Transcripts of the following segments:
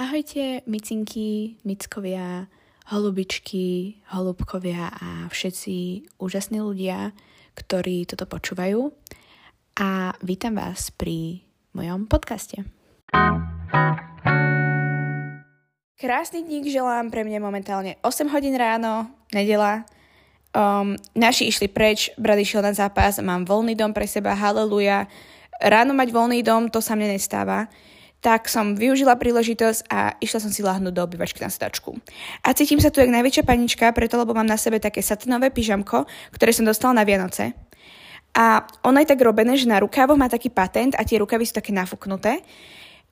Ahojte, micinky, mickovia, holubičky, holubkovia a všetci úžasní ľudia, ktorí toto počúvajú. A vítam vás pri mojom podcaste. Krásny dník želám pre mňa momentálne 8 hodín ráno, nedela. Um, naši išli preč, brat išiel na zápas, mám voľný dom pre seba, haleluja. Ráno mať voľný dom, to sa mne nestáva tak som využila príležitosť a išla som si láhnuť do obývačky na sedačku. A cítim sa tu jak najväčšia panička, preto lebo mám na sebe také satinové pyžamko, ktoré som dostala na Vianoce. A ono je tak robené, že na rukávoch má taký patent a tie rukavy sú také nafúknuté.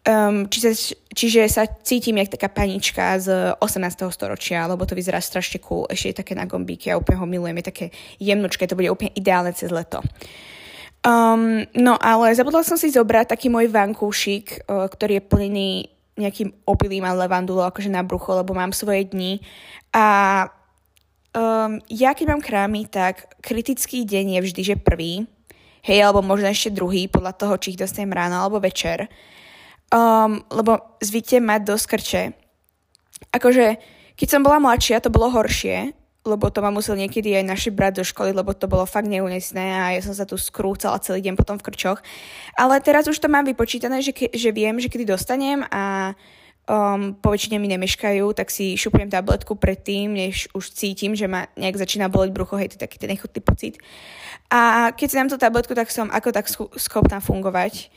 Um, čiže, čiže sa cítim jak taká panička z 18. storočia, lebo to vyzerá strašne cool. Ešte je také na gombíky a úplne ho milujem. Je také jemnučké, to bude úplne ideálne cez leto. Um, no ale zabudla som si zobrať taký môj vankúšik, uh, ktorý je plný nejakým opilým a levandulou akože na brucho, lebo mám svoje dni. A um, ja keď mám krámy, tak kritický deň je vždy, že prvý. Hej, alebo možno ešte druhý, podľa toho, či ich dostanem ráno alebo večer. Um, lebo zvíte mať dosť krče. Akože, keď som bola mladšia, to bolo horšie, lebo to ma musel niekedy aj naši brať do školy, lebo to bolo fakt neunesné a ja som sa tu skrúcala celý deň potom v krčoch. Ale teraz už to mám vypočítané, že, ke, že viem, že kedy dostanem a um, po väčšine mi nemeškajú, tak si šupujem tabletku predtým, než už cítim, že ma nejak začína boleť brucho, hej, to je taký ten nechutný pocit. A keď si dám tú tabletku, tak som ako tak schopná fungovať.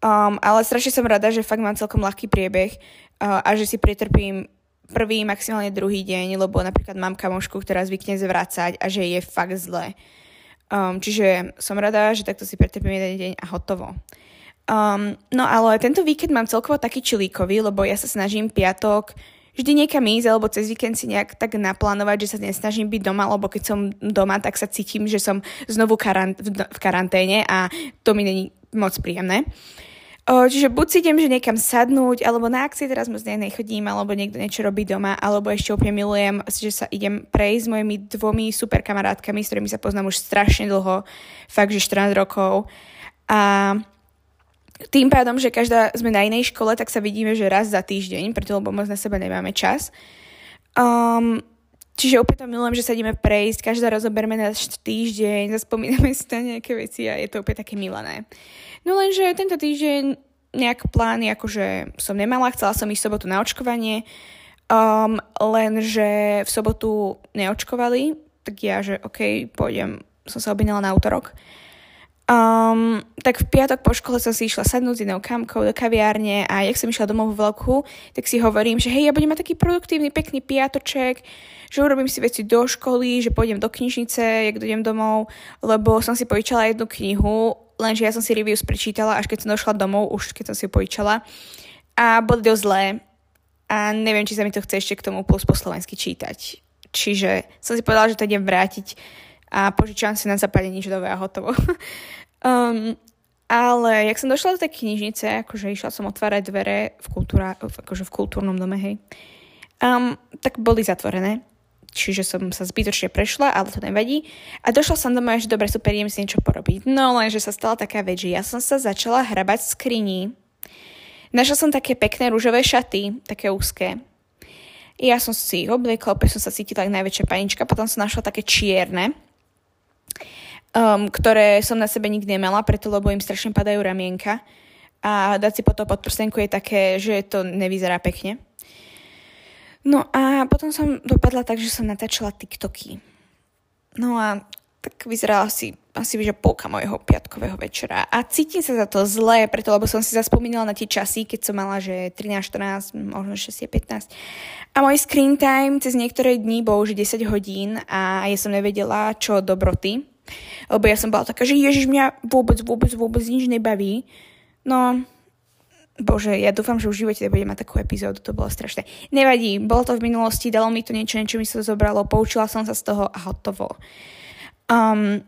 Um, ale strašne som rada, že fakt mám celkom ľahký priebeh uh, a že si pretrpím prvý, maximálne druhý deň, lebo napríklad mám kamošku, ktorá zvykne zvracať a že je fakt zle. Um, čiže som rada, že takto si pretrpím jeden deň a hotovo. Um, no ale tento víkend mám celkovo taký čilíkový, lebo ja sa snažím piatok vždy niekam ísť, alebo cez víkend si nejak tak naplánovať, že sa nesnažím byť doma, lebo keď som doma, tak sa cítim, že som znovu karant- v karanténe a to mi není moc príjemné. O, čiže buď si idem, že niekam sadnúť, alebo na akcie teraz moc nechodím, alebo niekto niečo robí doma, alebo ešte úplne milujem, že sa idem prejsť s mojimi dvomi super kamarátkami, s ktorými sa poznám už strašne dlho, fakt, že 14 rokov. A tým pádom, že každá sme na inej škole, tak sa vidíme, že raz za týždeň, preto lebo moc na seba nemáme čas. Um, čiže opäť to milujem, že sa ideme prejsť, každá rozoberme náš týždeň, zaspomíname si na nejaké veci a je to opäť také milané. No lenže tento týždeň nejak plány akože som nemala, chcela som ísť sobotu na očkovanie, um, lenže v sobotu neočkovali, tak ja, že OK, pôjdem, som sa objednala na útorok. Um, tak v piatok po škole som si išla sadnúť s jednou kamkou do kaviárne a jak som išla domov v veľkú, tak si hovorím, že hej, ja budem mať taký produktívny, pekný piatoček, že urobím si veci do školy, že pôjdem do knižnice, jak dojdem domov, lebo som si požičala jednu knihu lenže ja som si reviews prečítala, až keď som došla domov, už keď som si ju pojičala. A boli dosť zlé. A neviem, či sa mi to chce ešte k tomu plus po slovensky čítať. Čiže som si povedala, že to idem vrátiť a požičam si na západe niždové a hotovo. um, ale jak som došla do tej knižnice, akože išla som otvárať dvere v, kultúra, akože v kultúrnom dome, hej, um, tak boli zatvorené čiže som sa zbytočne prešla, ale to nevadí. A došla som domov, že dobre, super, idem si niečo porobiť. No lenže sa stala taká vec, že ja som sa začala hrabať v skrini. Našla som také pekné rúžové šaty, také úzke. Ja som si ich obliekla, opäť som sa cítila ako najväčšia panička, potom som našla také čierne, um, ktoré som na sebe nikdy nemala, preto lebo im strašne padajú ramienka. A dať si potom pod prstenku je také, že to nevyzerá pekne. No a potom som dopadla tak, že som natáčala TikToky. No a tak vyzerala asi, asi že polka mojho piatkového večera. A cítim sa za to zle, preto lebo som si zaspomínala na tie časy, keď som mala, že 13, 14, možno 6, 15. A môj screen time cez niektoré dní bol už 10 hodín a ja som nevedela, čo dobroty. Lebo ja som bola taká, že ježiš, mňa vôbec, vôbec, vôbec nič nebaví. No, Bože, ja dúfam, že v živote nebudem mať takú epizódu, to bolo strašné. Nevadí, bolo to v minulosti, dalo mi to niečo, niečo mi sa zobralo, poučila som sa z toho a hotovo. Um,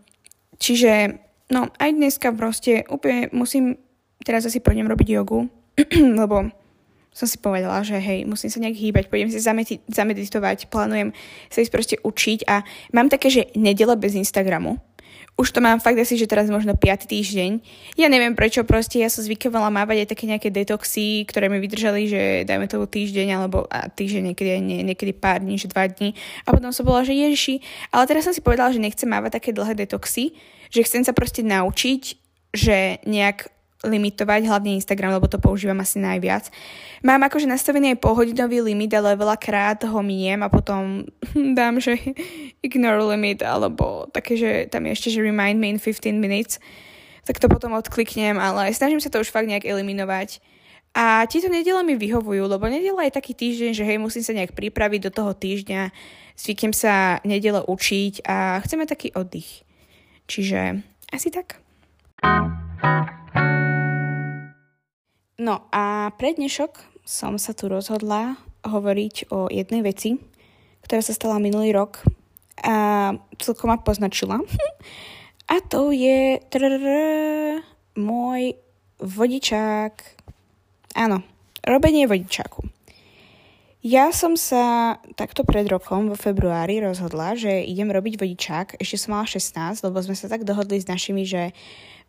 čiže, no, aj dneska proste úplne musím, teraz asi pôjdem robiť jogu, lebo som si povedala, že hej, musím sa nejak hýbať, pôjdem si zameti- zameditovať, plánujem sa ísť proste učiť a mám také, že nedele bez Instagramu. Už to mám fakt asi, že teraz možno 5 týždeň. Ja neviem prečo, proste ja som zvykovala mávať aj také nejaké detoxy, ktoré mi vydržali, že dajme toho týždeň, alebo a týždeň niekedy, nie, niekedy pár dní, že dva dní. A potom som bola, že ježiši. Ale teraz som si povedala, že nechcem mávať také dlhé detoxy, že chcem sa proste naučiť, že nejak limitovať, hlavne Instagram, lebo to používam asi najviac. Mám akože nastavený aj polhodinový limit, ale veľakrát ho miniem a potom dám, že ignore limit, alebo také, že tam je ešte, že remind me in 15 minutes, tak to potom odkliknem, ale snažím sa to už fakt nejak eliminovať. A tieto nedele mi vyhovujú, lebo nedela je taký týždeň, že hej, musím sa nejak pripraviť do toho týždňa, zvyknem sa nedele učiť a chceme taký oddych. Čiže asi tak. No a pre dnešok som sa tu rozhodla hovoriť o jednej veci, ktorá sa stala minulý rok a celkom ma poznačila. A to je trrr, môj vodičák. Áno, robenie vodičáku. Ja som sa takto pred rokom vo februári rozhodla, že idem robiť vodičák. Ešte som mala 16, lebo sme sa tak dohodli s našimi, že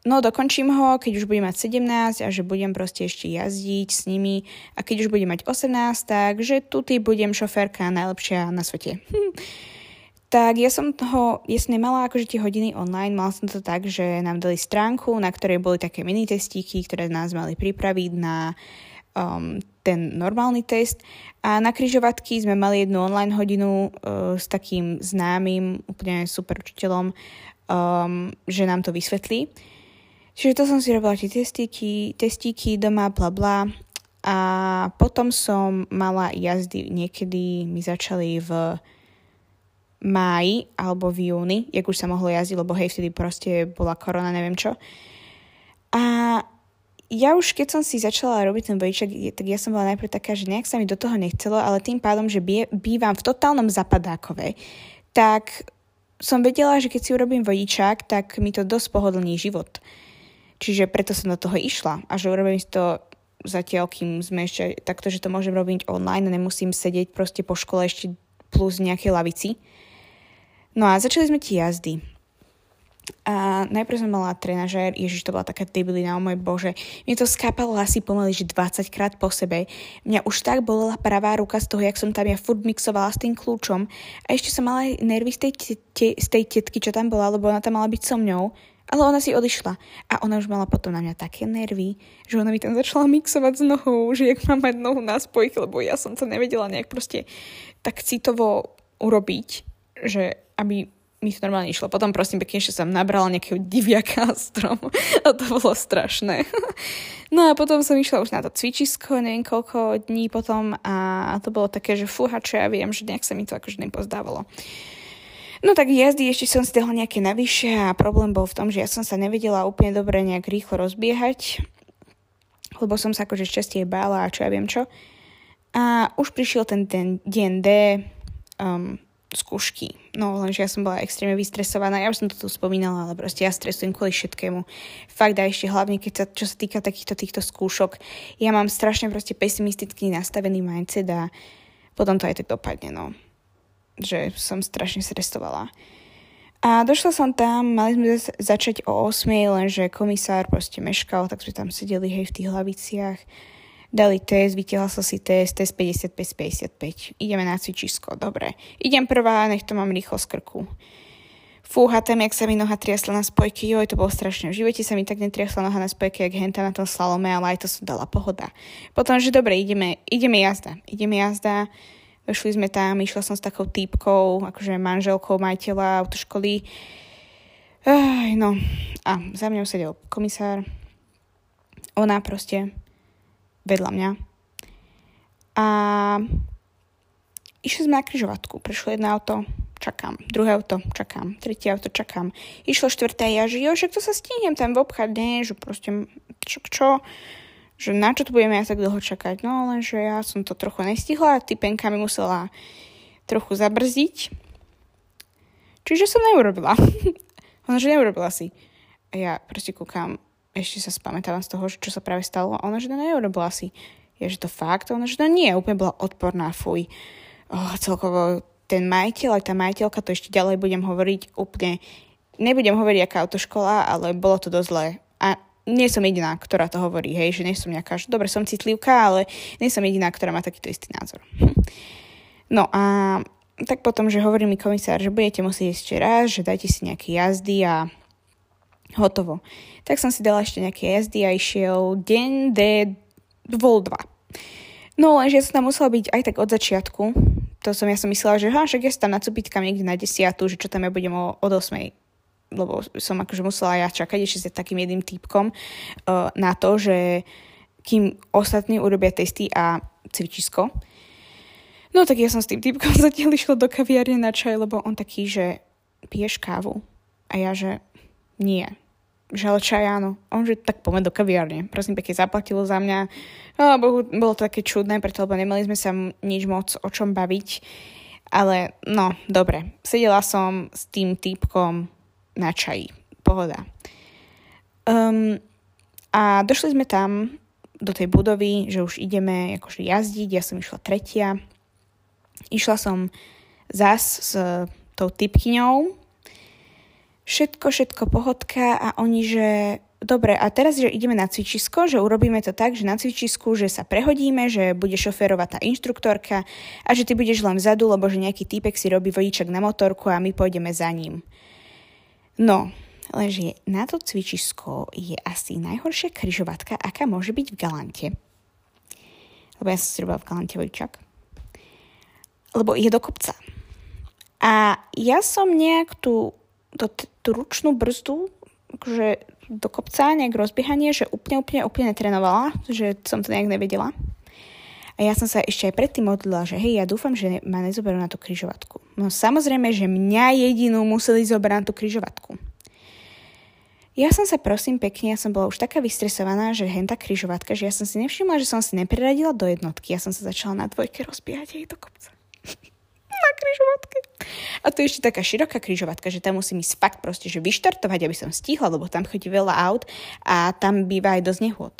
No dokončím ho, keď už budem mať 17 a že budem proste ešte jazdiť s nimi a keď už budem mať 18, tak že tuty budem šoférka najlepšia na svete. Tak ja som toho, ja som nemala akože tie hodiny online, mala som to tak, že nám dali stránku, na ktorej boli také mini testíky, ktoré nás mali pripraviť na um, ten normálny test a na kryžovatky sme mali jednu online hodinu uh, s takým známym, úplne super učiteľom, um, že nám to vysvetlí. Čiže to som si robila tie testíky, testíky doma, bla bla. A potom som mala jazdy, niekedy mi začali v máji alebo v júni, jak už sa mohlo jazdiť, lebo hej, vtedy proste bola korona, neviem čo. A ja už keď som si začala robiť ten vojček, tak ja som bola najprv taká, že nejak sa mi do toho nechcelo, ale tým pádom, že bývam v totálnom zapadákove, tak som vedela, že keď si urobím vodičák, tak mi to dosť pohodlní život. Čiže preto som do toho išla a že urobím si to zatiaľ, kým sme ešte takto, že to môžem robiť online a nemusím sedieť proste po škole ešte plus nejakej lavici. No a začali sme tie jazdy. A najprv som mala trenažér, ježiš, to bola taká debilina, o môj bože. Mne to skápalo asi pomaly, že 20 krát po sebe. Mňa už tak bolela pravá ruka z toho, jak som tam ja furt mixovala s tým kľúčom. A ešte som mala nervy z tej, te, z tej tetky, čo tam bola, lebo ona tam mala byť so mňou. Ale ona si odišla a ona už mala potom na mňa také nervy, že ona mi tam začala mixovať s nohou, že jak mám mať nohu na spojke, lebo ja som to nevedela nejak proste tak citovo urobiť, že aby mi to normálne išlo. Potom prosím pekne, že som nabrala nejakého diviaka strom a to bolo strašné. No a potom som išla už na to cvičisko, neviem koľko dní potom a to bolo také, že fúha, čo ja viem, že nejak sa mi to akože nepozdávalo. No tak jazdy ešte som si nejaké navyše a problém bol v tom, že ja som sa nevedela úplne dobre nejak rýchlo rozbiehať, lebo som sa akože častie bála a čo ja viem čo. A už prišiel ten, ten deň D um, skúšky. No lenže ja som bola extrémne vystresovaná, ja už som to tu spomínala, ale proste ja stresujem kvôli všetkému. Fakt a ešte hlavne, keď sa, čo sa týka takýchto týchto skúšok, ja mám strašne proste pesimisticky nastavený mindset a potom to aj tak dopadne, no že som strašne stresovala. A došla som tam, mali sme začať o 8, lenže komisár proste meškal, tak sme tam sedeli hej v tých hlaviciach. Dali test, vytiahla som si test, test 55-55. Ideme na cvičisko, dobre. Idem prvá, nech to mám rýchlo z krku. Fúha tam, jak sa mi noha triasla na spojke, joj, to bolo strašné. V živote sa mi tak netriasla noha na spojke, jak henta na tom slalome, ale aj to som dala pohoda. Potom, že dobre, ideme, ideme jazda. Ideme jazda Vešli sme tam, išla som s takou týpkou, akože manželkou majiteľa autoškoly. Aj, no. A za mňou sedel komisár. Ona proste vedľa mňa. A išli sme na križovatku. Prešlo jedno auto, čakám. Druhé auto, čakám. Tretie auto, čakám. Išlo štvrté, ja že jo, že to sa stihnem tam obchať, nie, že proste čo, čo že na čo tu budeme ja tak dlho čakať. No lenže ja som to trochu nestihla, typenka mi musela trochu zabrzdiť. Čiže som neurobila. ona, že neurobila si. A ja proste kúkam, ešte sa spamätávam z toho, čo sa práve stalo. A ona, že to neurobila si. Je, že to fakt? A ona, že to nie. Úplne bola odporná, fuj. Oh, celkovo ten majiteľ, aj tá majiteľka, to ešte ďalej budem hovoriť, úplne nebudem hovoriť aká autoškola, ale bolo to dosť zlé. Nie som jediná, ktorá to hovorí, hej, že nie som nejaká, že dobre, som citlivka, ale nie som jediná, ktorá má takýto istý názor. No a tak potom, že hovorí mi komisár, že budete musieť ešte raz, že dajte si nejaké jazdy a hotovo. Tak som si dala ešte nejaké jazdy a išiel deň D vol 2. No lenže ja som tam musela byť aj tak od začiatku. To som ja som myslela, že ha, však ja sa tam nacupítkam niekde na desiatu, že čo tam ja budem o, od 8 lebo som akože musela ja čakať ešte s takým jedným typkom uh, na to, že kým ostatní urobia testy a cvičisko. No tak ja som s tým typkom zatiaľ išla do kaviárne na čaj, lebo on taký, že piješ kávu. A ja, že nie. Že ale čaj áno. On, že tak poďme do kaviárne. Prosím, pekne zaplatilo za mňa. No, bohu, bolo to také čudné, preto lebo nemali sme sa nič moc o čom baviť. Ale no, dobre. Sedela som s tým typkom na čaji. Pohoda. Um, a došli sme tam do tej budovy, že už ideme akože jazdiť, ja som išla tretia. Išla som zas s tou typkyňou. Všetko, všetko pohodka a oni, že dobre, a teraz, že ideme na cvičisko, že urobíme to tak, že na cvičisku, že sa prehodíme, že bude šoférovať tá inštruktorka a že ty budeš len vzadu, lebo že nejaký týpek si robí vodičak na motorku a my pôjdeme za ním. No, lenže na to cvičisko je asi najhoršia kryžovatka, aká môže byť v Galante. Lebo ja som si robila v Galante vojčak. Lebo je do kopca. A ja som nejak tú, tú, tú ručnú brzdu, akože do kopca, nejak rozbiehanie, že úplne, úplne, úplne netrenovala, že som to nejak nevedela. A ja som sa ešte aj predtým modlila, že hej, ja dúfam, že ma nezoberú na tú kryžovatku. No samozrejme, že mňa jedinú museli zobrať na tú kryžovatku. Ja som sa prosím pekne, ja som bola už taká vystresovaná, že henta kryžovatka, že ja som si nevšimla, že som si nepreradila do jednotky. Ja som sa začala na dvojke rozbiehať jej do kopca. na kryžovatke. A to je ešte taká široká kryžovatka, že tam musím ísť fakt proste, že vyštartovať, aby som stihla, lebo tam chodí veľa aut a tam býva aj dosť nehôd.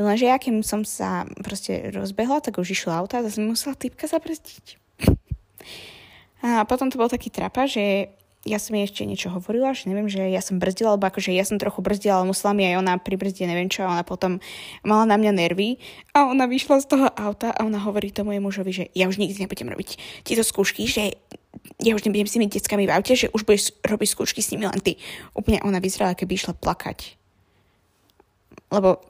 Lenže ja, keď som sa proste rozbehla, tak už išla auta a zase musela typka zabrzdiť. A potom to bol taký trapa, že ja som jej ešte niečo hovorila, že neviem, že ja som brzdila, alebo akože ja som trochu brzdila, ale musela mi aj ona pribrzdiť, neviem čo, a ona potom mala na mňa nervy a ona vyšla z toho auta a ona hovorí tomu jej mužovi, že ja už nikdy nebudem robiť tieto skúšky, že ja už nebudem s tými deckami v aute, že už budeš robiť skúšky s nimi len ty. Úplne ona vyzerala, keby išla plakať lebo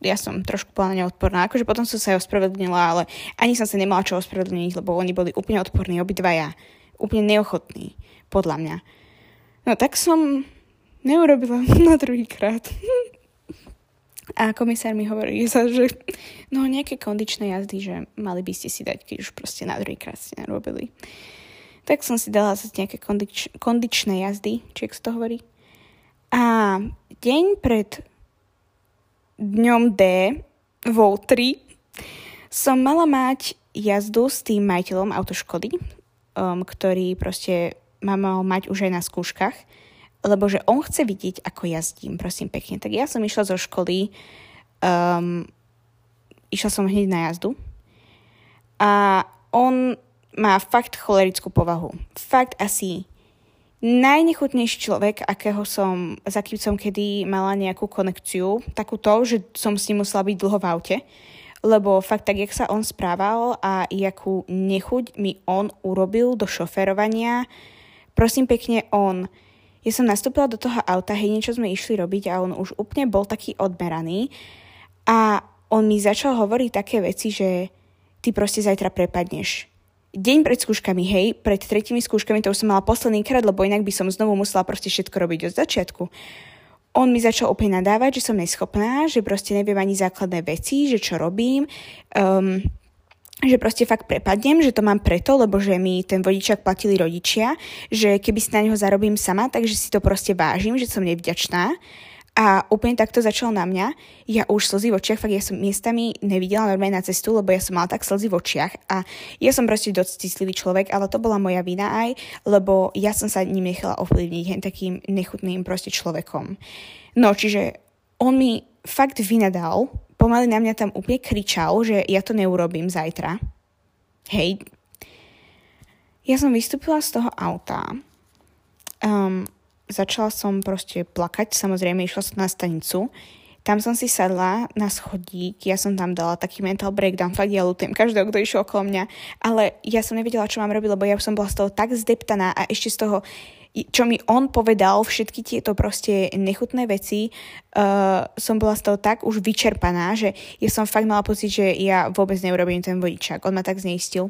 ja som trošku bola na. Akože potom som sa aj ospravedlnila, ale ani som sa nemala čo ospravedlniť, lebo oni boli úplne odporní, obidvaja. Úplne neochotní, podľa mňa. No tak som neurobila na druhý krát. A komisár mi hovorí, že no nejaké kondičné jazdy, že mali by ste si dať, keď už proste na druhý krát ste nerobili. Tak som si dala zase nejaké kondič, kondičné jazdy, či sa to hovorí. A deň pred dňom D, vo 3, som mala mať jazdu s tým majiteľom autoškody, um, ktorý proste ma mal mať už aj na skúškach, lebo že on chce vidieť, ako jazdím, prosím pekne. Tak ja som išla zo školy, um, išla som hneď na jazdu a on má fakt cholerickú povahu. Fakt asi najnechutnejší človek, akého som, za kým som kedy mala nejakú konekciu, takú to, že som s ním musela byť dlho v aute, lebo fakt tak, jak sa on správal a jakú nechuť mi on urobil do šoferovania, prosím pekne, on, ja som nastúpila do toho auta, hej, niečo sme išli robiť a on už úplne bol taký odmeraný a on mi začal hovoriť také veci, že ty proste zajtra prepadneš deň pred skúškami, hej, pred tretími skúškami, to už som mala posledný krát, lebo inak by som znovu musela proste všetko robiť od začiatku. On mi začal úplne nadávať, že som neschopná, že proste neviem ani základné veci, že čo robím, um, že proste fakt prepadnem, že to mám preto, lebo že mi ten vodičak platili rodičia, že keby si na neho zarobím sama, takže si to proste vážim, že som nevďačná a úplne takto začalo na mňa. Ja už slzy v očiach, fakt ja som miestami nevidela normálne na cestu, lebo ja som mala tak slzy v očiach a ja som proste dosť citlivý človek, ale to bola moja vina aj, lebo ja som sa ním nechala ovplyvniť hen takým nechutným proste človekom. No, čiže on mi fakt vynadal, pomaly na mňa tam úplne kričal, že ja to neurobím zajtra. Hej. Ja som vystúpila z toho auta. Um, začala som proste plakať, samozrejme išla som na stanicu, tam som si sadla na schodík, ja som tam dala taký mental breakdown, fakt ja ľutujem každého, kto išiel okolo mňa, ale ja som nevedela, čo mám robiť, lebo ja som bola z toho tak zdeptaná a ešte z toho čo mi on povedal, všetky tieto proste nechutné veci, uh, som bola z toho tak už vyčerpaná, že ja som fakt mala pocit, že ja vôbec neurobím ten vodičák. On ma tak zneistil.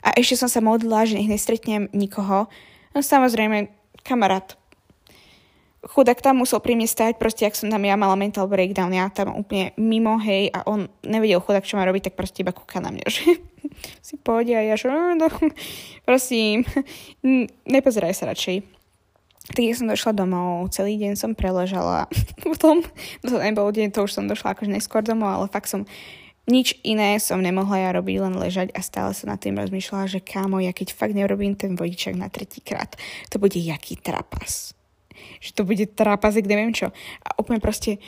A ešte som sa modlila, že nech nestretnem nikoho. No samozrejme, kamarát. Chudák tam musel pri mne stať, proste ak som tam ja mala mental breakdown, ja tam úplne mimo, hej, a on nevedel chudák, čo má robiť, tak proste iba kúka na mňa, že si pôjde a ja, že no, prosím, nepozeraj sa radšej. Tak ja som došla domov, celý deň som preležala. Potom, to nebol deň, to už som došla akože neskôr domov, ale fakt som nič iné som nemohla ja robiť, len ležať a stále som nad tým rozmýšľala, že kámo, ja keď fakt nerobím ten vodičak na tretíkrát, to bude jaký trapas. Že to bude trapas, jak neviem čo. A úplne proste,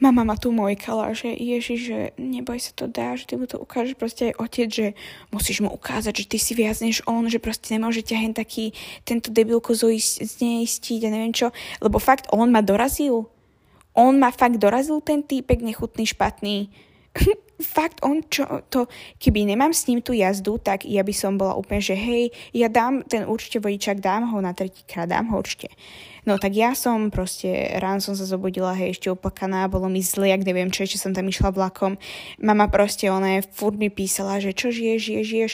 mama ma tu mojkala, že Ježiš, že neboj sa to dá, že ty mu to ukážeš proste aj otec, že musíš mu ukázať, že ty si viac než on, že proste nemôže ťa hen taký tento debilko zneistiť a neviem čo, lebo fakt on ma dorazil. On ma fakt dorazil ten týpek nechutný, špatný. fakt on čo, to, keby nemám s ním tú jazdu, tak ja by som bola úplne, že hej, ja dám ten určite vodičak, dám ho na tretíkrát, dám ho určite. No tak ja som proste, ráno som sa zobudila, hej, ešte oplakaná, bolo mi zle, ak neviem čo, ešte som tam išla vlakom. Mama proste, ona furt mi písala, že čo žiješ, žiješ, žiješ.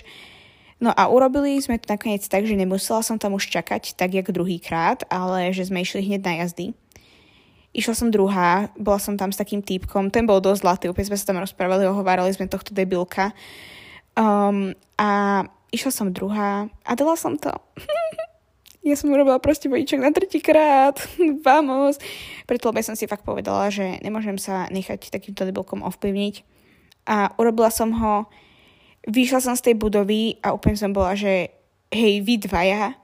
No a urobili sme to nakoniec tak, že nemusela som tam už čakať tak, jak druhýkrát, ale že sme išli hneď na jazdy. Išla som druhá, bola som tam s takým týpkom, ten bol dosť zlatý, úplne sme sa tam rozprávali, ohovárali sme tohto debilka. Um, a išla som druhá a dala som to. ja som urobila proste vodičok na tretíkrát. Vamos. Preto lebo som si fakt povedala, že nemôžem sa nechať takýmto debilkom ovplyvniť. A urobila som ho, vyšla som z tej budovy a úplne som bola, že hej, vy dvaja,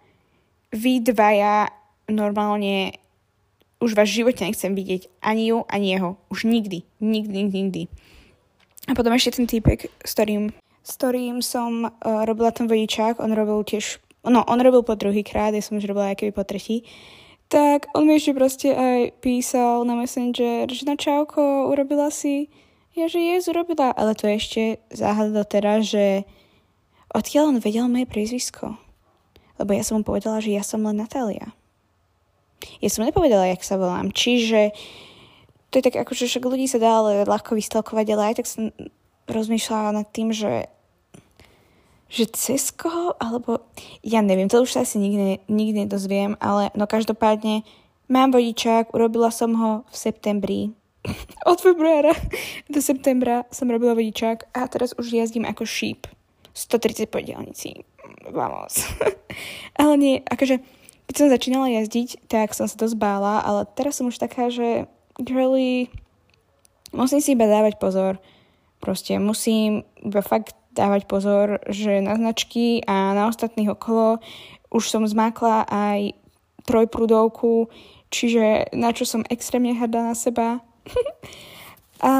vy dvaja normálne už vás v živote nechcem vidieť. Ani ju, ani jeho. Už nikdy. Nikdy, nikdy, nikdy. A potom ešte ten týpek, s ktorým, s ktorým som uh, robila ten vodičák, on robil tiež, no on robil po druhý krát, ja som už robila keby po tretí, tak on mi ešte proste aj písal na Messenger, že na čauko, urobila si, ja že je, urobila, ale to je ešte záhada teraz, že odkiaľ on vedel moje priezvisko. Lebo ja som mu povedala, že ja som len Natália. Ja som nepovedala, jak sa volám. Čiže to je tak, akože však ľudí sa dá ale ľahko vystalkovať, ale aj tak som rozmýšľala nad tým, že že cez koho, alebo ja neviem, to už sa asi nikdy, nikdy nedozviem, ale no každopádne mám vodičák, urobila som ho v septembri. Od februára do septembra som robila vodičák a teraz už jazdím ako šíp. 130 po dielnici. Vamos. ale nie, akože keď som začínala jazdiť, tak som sa dosť bála, ale teraz som už taká, že girly, musím si iba dávať pozor. Proste musím iba fakt dávať pozor, že na značky a na ostatných okolo už som zmákla aj trojprúdovku, čiže na čo som extrémne hrdá na seba. A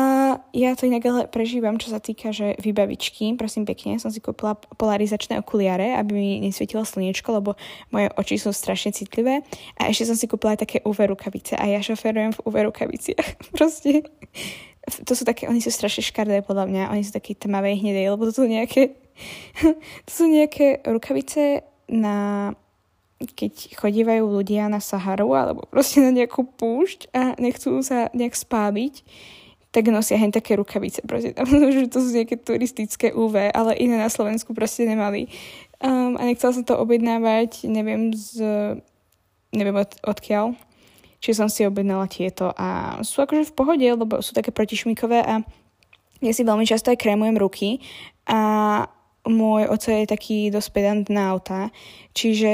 ja to inak ale prežívam, čo sa týka, že vybavičky. Prosím pekne, som si kúpila polarizačné okuliare, aby mi nesvietilo slniečko, lebo moje oči sú strašne citlivé. A ešte som si kúpila aj také UV rukavice. A ja šoferujem v UV rukaviciach. Proste to sú také, oni sú strašne škardé podľa mňa, oni sú také tmavé hnedé, lebo to sú nejaké, to sú nejaké rukavice na keď chodívajú ľudia na Saharu alebo proste na nejakú púšť a nechcú sa nejak spábiť, tak nosia hen také rukavice. Proste tam, že to sú nejaké turistické UV, ale iné na Slovensku proste nemali. Um, a nechcela som to objednávať, neviem z, neviem od, odkiaľ. Čiže som si objednala tieto a sú akože v pohode, lebo sú také protišmikové a ja si veľmi často aj krémujem ruky a môj oco je taký dosť pedant na auta, čiže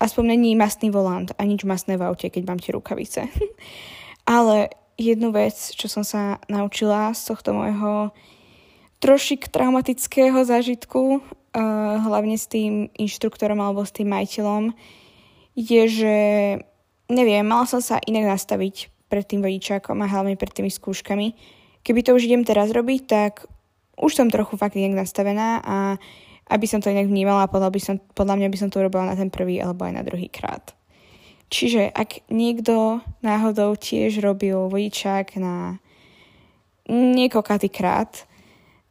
aspoň není masný volant a nič masné v aute, keď mám tie rukavice. Ale jednu vec, čo som sa naučila z tohto môjho trošik traumatického zážitku, uh, hlavne s tým inštruktorom alebo s tým majiteľom, je, že neviem, mala som sa inak nastaviť pred tým vodičákom a hlavne pred tými skúškami. Keby to už idem teraz robiť, tak už som trochu fakt inak nastavená a aby som to inak vnímala, podľa, by som, podľa mňa by som to urobila na ten prvý alebo aj na druhý krát. Čiže ak niekto náhodou tiež robil vodičák na niekoľkatý krát,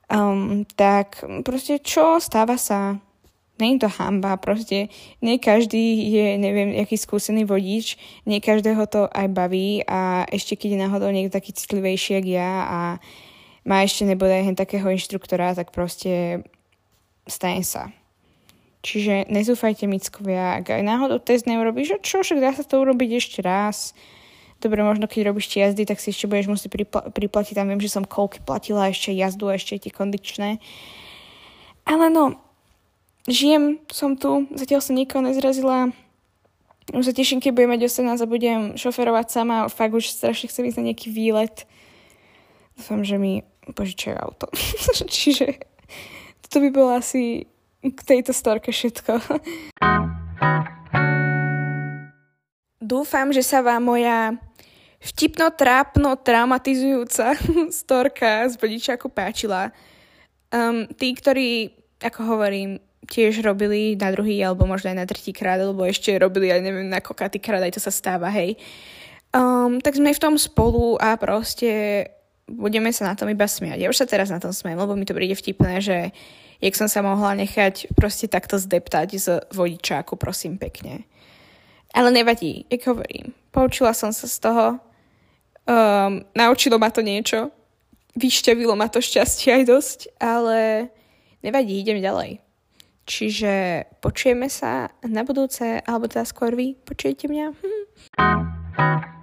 um, tak proste čo, stáva sa, není to hamba, proste nie každý je, neviem, aký skúsený vodič, nie každého to aj baví a ešte keď je náhodou niekto taký citlivejší, jak ja a má ešte nebude aj takého inštruktora, tak proste stane sa. Čiže nezúfajte mickovia, ak aj náhodou test neurobíš, čo, však dá sa to urobiť ešte raz. Dobre, možno keď robíš tie jazdy, tak si ešte budeš musieť pripl- priplatiť. Tam viem, že som koľky platila ešte jazdu a ešte tie kondičné. Ale no, žijem, som tu, zatiaľ som nikoho nezrazila. Už sa teším, keď budem mať 18 a budem šoferovať sama. Fakt už strašne chcem ísť na nejaký výlet. Dúfam, že mi požičajú auto. Čiže toto by bolo asi k tejto storke všetko. Dúfam, že sa vám moja vtipno, trápno, traumatizujúca storka z vodičáku páčila. Um, tí, ktorí, ako hovorím, tiež robili na druhý alebo možno aj na tretí krát, alebo ešte robili, aj neviem, na kokatý krát, aj to sa stáva, hej. Um, tak sme v tom spolu a proste budeme sa na tom iba smiať. Ja už sa teraz na tom smiem, lebo mi to príde vtipné, že jak som sa mohla nechať proste takto zdeptať z vodičáku, prosím pekne. Ale nevadí, jak hovorím. Poučila som sa z toho, um, naučilo ma to niečo, vyšťavilo ma to šťastie aj dosť, ale nevadí, idem ďalej. Čiže počujeme sa na budúce, alebo teda skôr vy počujete mňa. Hm.